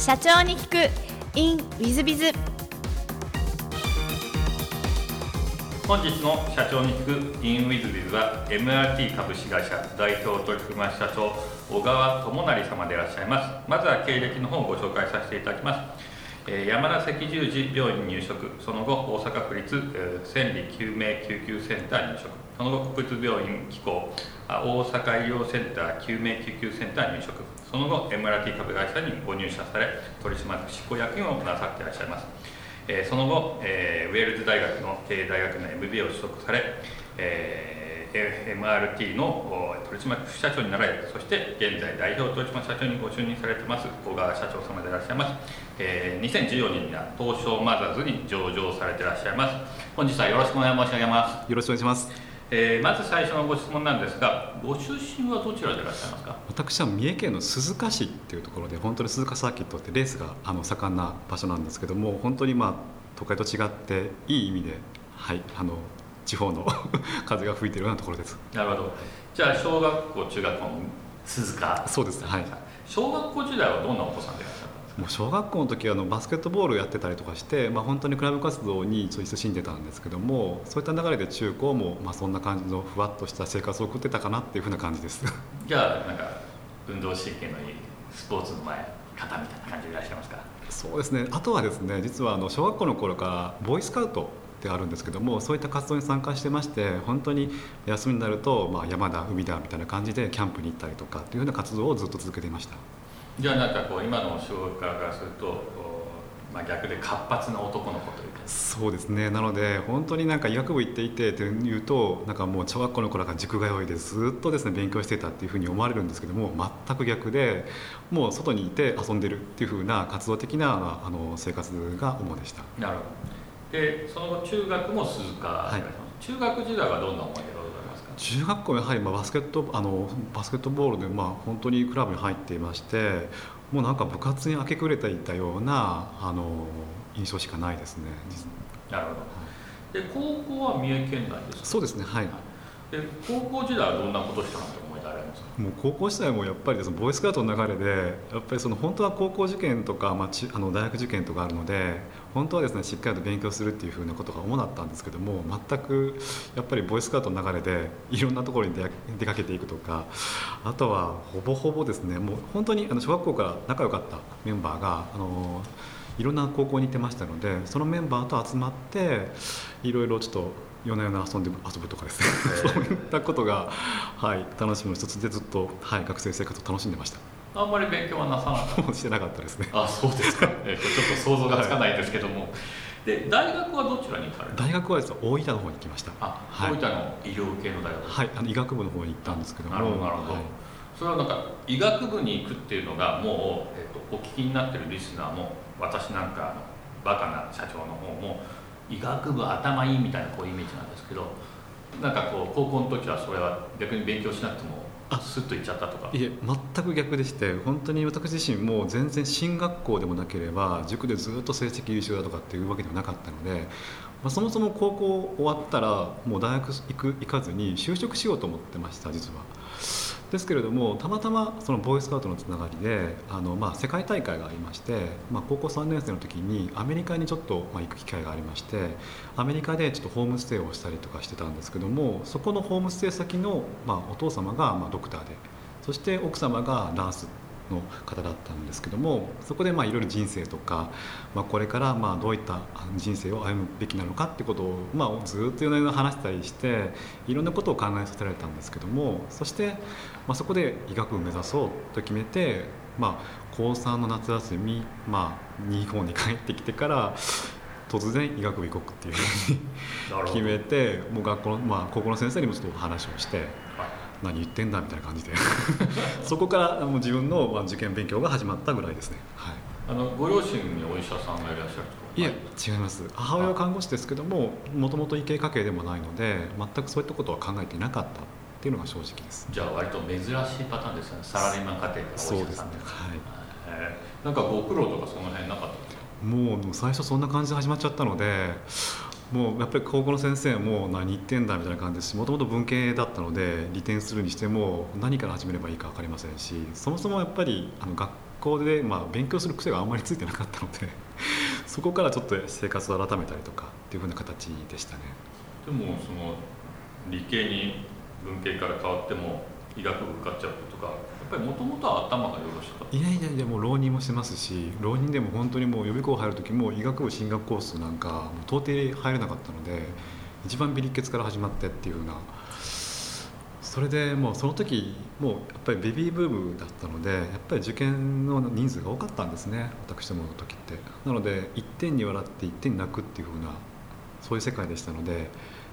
社長に聞く。In ウィズビズ本日の社長に聞く in ウィズビズは MRT 株式会社代表取締社長小川智成様でいらっしゃいます。まずは経歴の方をご紹介させていただきます。え山田赤十字病院入職その後大阪府立、え千里救命救急センター入職その国立病院機構大阪医療センター救命救急センター入職その後 MRT 株会社にご入社され取締役執行役員をなさっていらっしゃいます、えその後、えウェールズ大学の経営大学の MBA を取得され、えー MRT の取締役副社長になられそして現在代表取締役社長にご就任されてます小川社長様でいらっしゃいます、え、2014年には東証マザーズに上場されていらっしゃいます。本日はよろしくお願い申し上げます。よろしくお願いします。えー、まず最初のご質問なんですが、ご出身はどちらでいらっしゃいますか？私は三重県の鈴鹿市っていうところで、本当に鈴鹿サーキットってレースがあの盛んな場所なんですけども、本当にまあ都会と違って、いい意味で、はい、あの地方の 風が吹いてるようなところです。なるほど。じゃあ小学校中学校の鈴鹿。そうですはい。小学校時代はどんなお子さんでいらっしゃったんですか？もう小学校の時はあのバスケットボールやってたりとかして、まあ、本当にクラブ活動に勤しんでたんですけどもそういった流れで中高も、まあ、そんな感じのふわっとした生活を送ってたかなっていうふうな感じです。じゃあなんか運動神経のいいスポーツの前方みたいな感じでいらっしゃいますか？そうですね。あとはですね実はあの小学校の頃からボーイスカウトであるんですけどもそういった活動に参加してまして本当に休みになると、まあ、山だ海だみたいな感じでキャンプに行ったりとかっていうような活動をずっと続けていましたじゃあなんかこう今の小学からするとまあ、逆で活発な男の子というか。そうですね。なので本当になんか医学部行っていてというとなんかもう小学校の頃から塾通いでずっとですね勉強してたっていうふうに思われるんですけども全く逆でもう外にいて遊んでるっていうふうな活動的なあの生活が主でした。なるほど。でその後中学も鈴鹿、はい、中学時代はどんな思い出中学校やはりまあバスケットあのバスケットボールでまあ本当にクラブに入っていましてもうなんか部活に明け暮れていたようなあの印象しかないですね。なるほど。で高校は三重県内ですか？そうですねはい。で高校時代はどんなことしたのと思い出られますかもう高校時代もやっぱりそのボーイスカウトの流れでやっぱりその本当は高校受験とか、まあ、ちあの大学受験とかあるので本当はですねしっかりと勉強するっていうふうなことが主だったんですけども全くやっぱりボーイスカウトの流れでいろんなところに出かけていくとかあとはほぼほぼですねもう本当にあの小学校から仲良かったメンバーがあのいろんな高校に行ってましたのでそのメンバーと集まっていろいろちょっと夜な夜な遊んで遊ぶとかですね。そういったことが、はい、楽しみの一つでずっと、はい、学生生活を楽しんでました。あんまり勉強はなさなかった。してなかったですねあそうですか、えー、ちょっと想像がつかないですけども、はい、で大学はどちらに行かれた大学はですね大分の方に行きました。あ、はい、大分の医療系の大学。はいあの医学部の方に行ったんですけども。なるほどなるほど、はい、それはなんか医学部に行くっていうのがもう、えーと、お聞きになってるリスナーも私なんかバカな社長の方も医学部頭いいみたいなこういうイメージなんですけどなんかこう高校の時はそれは逆に勉強しなくてもスッと行っちゃったとか？いえ全く逆でして本当に私自身も全然進学校でもなければ塾でずっと成績優秀だとかっていうわけではなかったので、まあ、そもそも高校終わったらもう大学行く行かずに就職しようと思ってました実は。ですけれどもたまたまそのボーイスカウトのつながりであの、まあ、世界大会がありまして、まあ、高校3年生の時にアメリカにちょっと、まあ、行く機会がありましてアメリカでちょっとホームステイをしたりとかしてたんですけどもそこのホームステイ先の、まあ、お父様が、まあ、ドクターでそして奥様がナースの方だったんですけどもそこでまあいろいろ人生とか、まあ、これからまあどういった人生を歩むべきなのかってことを、まあ、ずっと夜な夜な話したりしていろんなことを考えさせられたんですけどもそして、まあ、そこで医学部を目指そうと決めて、まあ、高3の夏休み、まあ、日本に帰ってきてから突然医学部行こうっていうふうに決めてもう学校の、まあ、高校の先生にもちょっと話をして。はい何言ってんだみたいな感じで。そこからもう自分の受験勉強が始まったぐらいですね、はい、あのご両親にお医者さんがいらっしゃるいえ違います。母親は看護師ですけどももともと医系家系でもないので全くそういったことは考えていなかったっていうのが正直です。じゃあ割と珍しいパターンですね。サラリーマン家庭からお医者さんそうですね。はい、えー、なんかご苦労とかその辺なかったもう最初そんな感じで始まっちゃったのでもうやっぱり高校の先生も何言ってんだみたいな感じです。しもともと文系だったので利点するにしても何から始めればいいか分かりませんしそもそもやっぱりあの学校で、まあ、勉強する癖があんまりついてなかったので そこからちょっと生活を改めたりとかっていうふうな形でしたね。でもその理系に文系から変わっても医学部受かっちゃうとかぱりもともとは頭がよろしかった。いやいやいやもう浪人もしてますし浪人でも本当にもう予備校入る時も医学部進学コースなんかもう到底入れなかったので一番微力血から始まってっていうふうな。それでもうその時もうやっぱりベビーブームだったのでやっぱり受験の人数が多かったんですね私どもの時って。なので1点に笑って1点に泣くっていうふうなそういう世界でしたので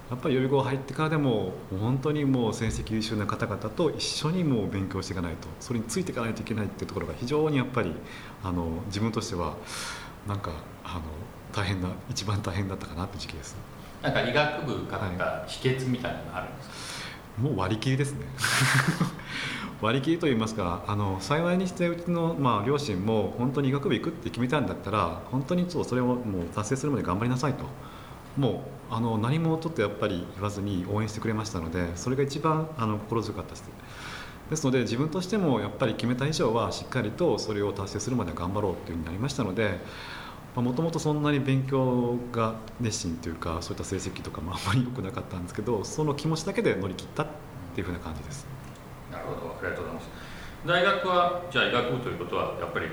やっぱり予備校入ってからでも本当にもう成績優秀な方々と一緒にもう勉強していかないとそれについていかないといけないっていうところが非常にやっぱりあの自分としてはなんかあの大変な一番大変だったかなって時期です。なんか医学部受かった秘訣みたいなのがあるんですか、もう割り切りですね。割り切りといいますかあの幸いにしてうちの、まあ、両親も本当に医学部行くって決めたんだったら本当にそうそれをもう達成するまで頑張りなさいともうあの何もちょっとやっぱり言わずに応援してくれましたのでそれが一番あの心強かったです。ですので自分としてもやっぱり決めた以上はしっかりとそれを達成するまで頑張ろうというふうになりましたのでもともとそんなに勉強が熱心というかそういった成績とかも あんまり良くなかったんですけどその気持ちだけで乗り切ったっていうふうな感じです。なるほど。ありがとうございます。大学はじゃあ医学部ということはやっぱり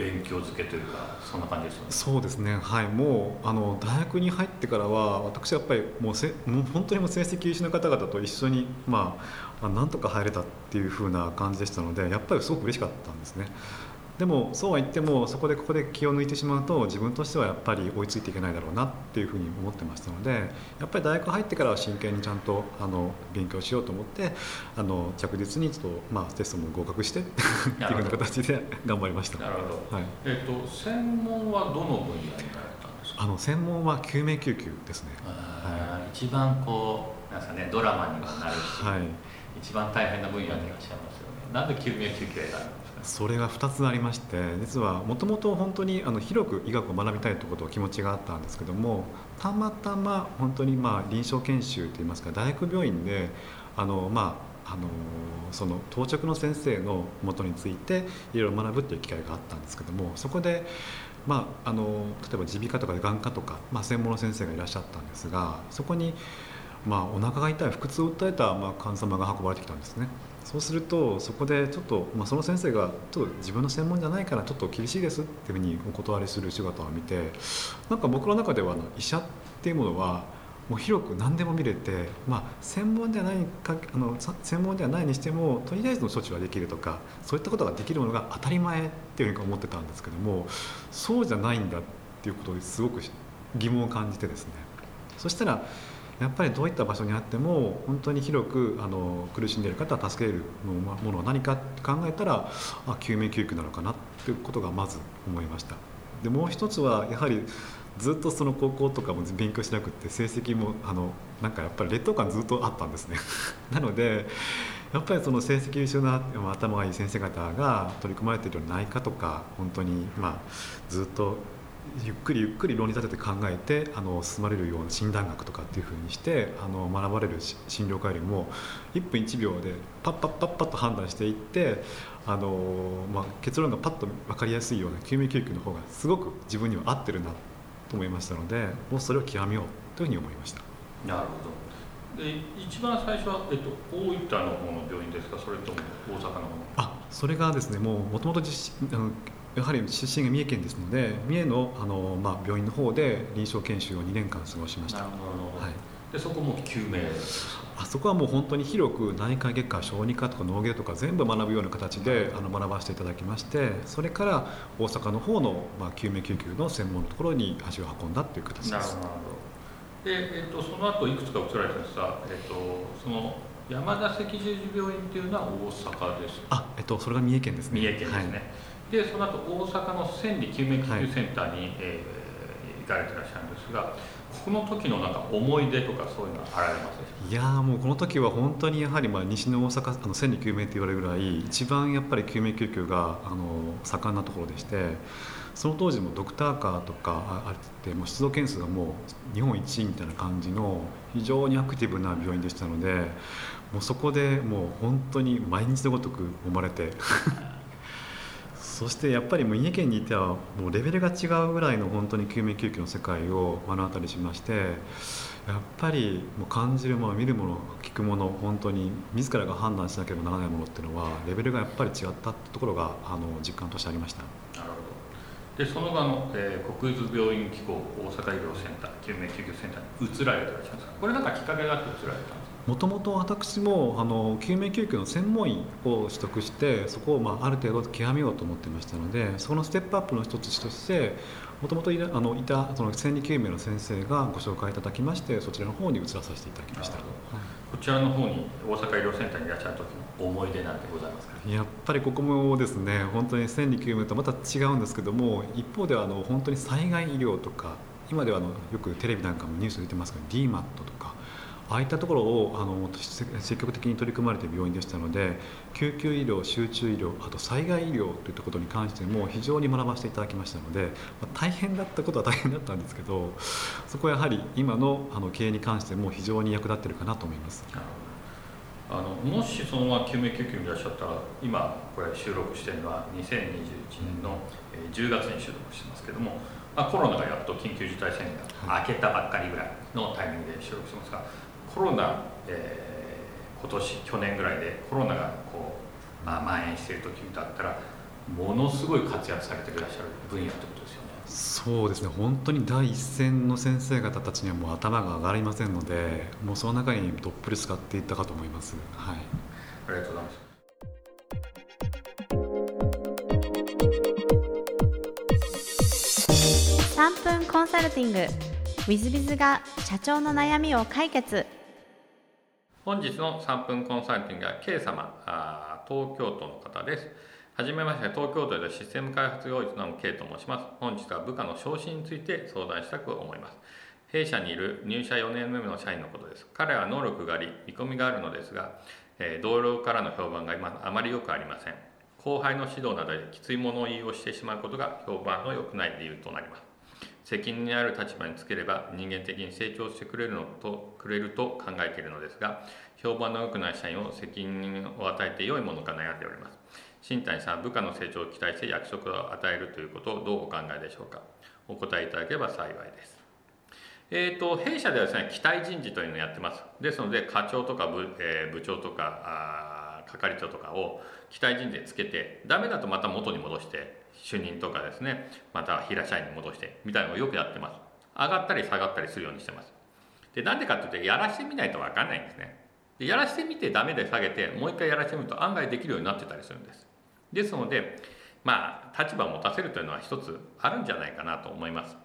勉強づけというかそんな感じですよね。そうですね。はい。もうあの大学に入ってからは私はやっぱりもうせもう本当にもう成績優秀な方々と一緒にまあなんとか入れたっていうふうな感じでしたのでやっぱりすごく嬉しかったんですね。でもそうは言ってもそこでここで気を抜いてしまうと自分としてはやっぱり追いついていけないだろうなっていうふうに思ってましたのでやっぱり大学入ってからは真剣にちゃんとあの勉強しようと思ってあの着実にちょっと、まあ、テストも合格してっていうふうな形で 頑張りました。なるほど、はい、えっ、ー、と専門はどの分野になられたんですか？あの専門は救命救急ですね、はい、一番こうなんですかねドラマにもなるし、はい、一番大変な分野でいらっしゃいますよね。なんで救命救急選んそれが2つありまして実はもともと本当にあの広く医学を学びたいということを気持ちがあったんですけどもたまたま本当にまあ臨床研修といいますか大学病院であのまああのその到着の先生のもとについていろいろ学ぶっていう機会があったんですけどもそこで、まあ、あの例えば耳鼻科とか眼科とか、まあ、専門の先生がいらっしゃったんですがそこに、まあ、お腹が痛い腹痛を訴えた、まあ、患者様が運ばれてきたんですね。そうするとそこでちょっと、まあ、その先生がちょっと自分の専門じゃないからちょっと厳しいですっていうふうにお断りする姿を見てなんか僕の中ではあの医者っていうものはもう広く何でも見れて、まあ、専門ではないかあの専門ではないにしてもとりあえずの処置はできるとかそういったことができるものが当たり前っていうふうに思ってたんですけどもそうじゃないんだっていうことですごく疑問を感じてですね。そしたらやっぱりどういった場所にあっても本当に広くあの苦しんでいる方は助けるものは何かって考えたらあ救命救急なのかなっていうことがまず思いました。でもう一つはやはりずっとその高校とかも勉強しなくて成績もあのなんかやっぱり劣等感ずっとあったんですね。なのでやっぱりその成績優秀な頭がいい先生方が取り組まれているような内科とか本当にまあずっとゆっくりゆっくり論理立てて考えてあの進まれるような診断学とかっていうふうにしてあの学ばれる診療科よりも1分1秒でパッパッパッパッと判断していってあの、まあ、結論がパッと分かりやすいような救命救急の方がすごく自分には合ってるなと思いましたのでもうそれを極めようというふうに思いました。なるほど。で一番最初は、えっと、大分の方の病院ですか？それとも大阪の方あそれがですねもともとやはり出身が三重県ですので三重のあの、まあ、病院の方で臨床研修を2年間過ごしました。なるほど、はい、でそこも救命あそこはもう本当に広く内科外科小児科とか脳外とか全部学ぶような形であの学ばせていただきましてそれから大阪の方の、まあ、救命救急の専門のところに足を運んだっていう形です。なるほど。で、えっと、その後いくつか移られたんですが、えっと、その山田赤十字病院っていうのは大阪ですあ、えっと、それが三重県ですね。三重県ですね、はいでその後大阪の千里救命救急センターに、はい、えー、行かれてらっしゃるんですがこの時のなんか思い出とかそういうのはあられますいやもうこの時は本当にやはりまあ西の大阪あの千里救命って言われるぐらい一番やっぱり救命救急があの盛んなところでしてその当時もドクターカーとかあってもう出動件数がもう日本一みたいな感じの非常にアクティブな病院でしたのでもうそこでもう本当に毎日のごとく揉まれて そしてやっぱりもう三重県にいてはもうレベルが違うぐらいの本当に救命救急の世界を目の当たりしましてやっぱりもう感じるもの見るもの聞くもの本当に自らが判断しなければならないものっていうのはレベルがやっぱり違ったってところがあの実感としてありました。なるほど。でその後の、えー、国立病院機構大阪医療センター救命救急センターに移られてらっしゃるんですか。これなんかきっかけがあって移られたもともと私もあの救命救急の専門医を取得してそこをまあある程度極めようと思ってましたのでそこのステップアップの一つとしてもともといあのいたその千里救命の先生がご紹介いただきましてそちらの方に移らさせていただきました、はい、こちらの方に大阪医療センターにいらっしゃる時の思い出なんてございますか？やっぱりここもですね本当に千里救命とまた違うんですけども一方ではあの本当に災害医療とか今ではあのよくテレビなんかもニュース出てますけど DMAT とかああいったところをあの積極的に取り組まれている病院でしたので救急医療集中医療あと災害医療といったことに関しても非常に学ばせていただきましたので、まあ、大変だったことは大変だったんですけどそこはやはり今のあの経営に関しても非常に役立っているかなと思います。あのもしそのまま救命救急にいらっしゃったら今これ収録しているのは2021年の10月に収録してますけども、まあ、コロナがやっと緊急事態宣言が明けたばっかりぐらいのタイミングで収録してますがコロナ、えー、今年去年ぐらいでコロナがこう、まあ、蔓延している時だったらものすごい活躍されていらっしゃる分野ってことですよね。そうですね。本当に第一線の先生方たちにはもう頭が上がりませんのでもうその中にどっぷり使っていったかと思います。はい、ありがとうございます。3分コンサルティング。w i z b i z が社長の悩みを解決本日の3分コンサルティングは K 様あ東京都の方です。はじめまして東京都でシステム開発業を営む K と申します。本日は部下の昇進について相談したく思います。弊社にいる入社4年目の社員のことです。彼は能力があり見込みがあるのですが、えー、同僚からの評判が今あまり良くありません。後輩の指導などできつい物言いをしてしまうことが評判の良くない理由となります。責任ある立場につければ人間的に成長してくれるのとくれると考えているのですが評判の良くない社員を責任を与えて良いものか悩んでおります。新谷さん部下の成長を期待して役職を与えるということをどうお考えでしょうか。お答えいただければ幸いです。えーと、弊社ではですね期待人事というのをやってます。ですので課長とか部,、えー、部長とか係長とかを期待人事でつけてダメだとまた元に戻して主任とかですねまた平社員に戻してみたいなのをよくやってます。上がったり下がったりするようにしてます。でなんでかっていうとやらしてみないと分かんないんですね。でやらしてみてダメで下げてもう一回やらしてみると案外できるようになってたりするんです。ですのでまあ立場を持たせるというのは一つあるんじゃないかなと思います。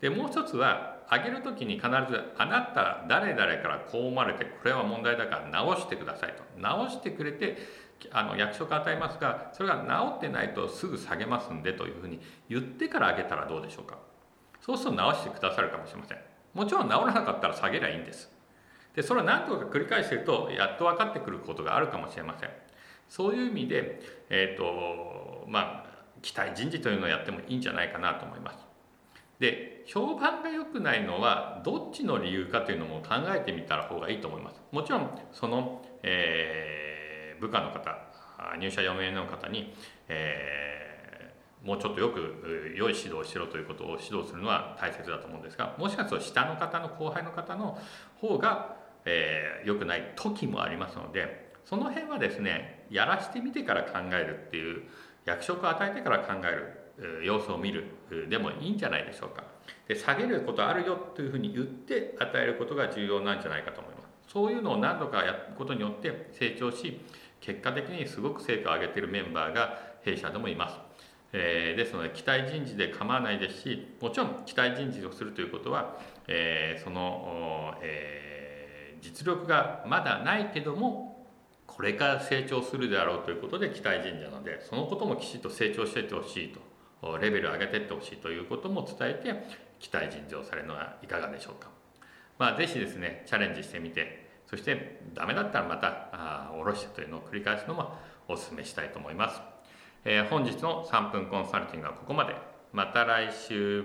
でもう一つは上げる時に必ずあなた誰々からこう思われてこれは問題だから直してくださいと。直してくれてあの役職を与えますがそれが治ってないとすぐ下げますんでというふうに言ってから上げたらどうでしょうか。そうすると直してくださるかもしれません。もちろん治らなかったら下げりゃいいんです。でそれを何とか繰り返してるとやっと分かってくることがあるかもしれません。そういう意味でえっ、ー、とまあ期待人事というのをやってもいいんじゃないかなと思います。で評判が良くないのはどっちの理由かというのも考えてみた方がいいと思います。もちろんその、えー部下の方入社4名の方に、えー、もうちょっとよく良い指導をしろということを指導するのは大切だと思うんですがもしかすると下の方の後輩の方の方が、えー、良くない時もありますのでその辺はですねやらしてみてから考えるっていう役職を与えてから考える様子を見るでもいいんじゃないでしょうか。で下げることあるよというふうに言って与えることが重要なんじゃないかと思います。そういうのを何度かやることによって成長し結果的にすごく成果を上げているメンバーが弊社でもいます。えー、ですので期待人事で構わないですしもちろん期待人事をするということは、えー、その、えー、実力がまだないけどもこれから成長するであろうということで期待人事なのでそのこともきちっと成長していってほしいとレベルを上げていってほしいということも伝えて期待人事をされるのはいかがでしょうか。まあ、ぜひですねチャレンジしてみてそしてダメだったらまたあ下ろしてというのを繰り返すのもお勧めしたいと思います、えー、本日の3分コンサルティングはここまで。また来週。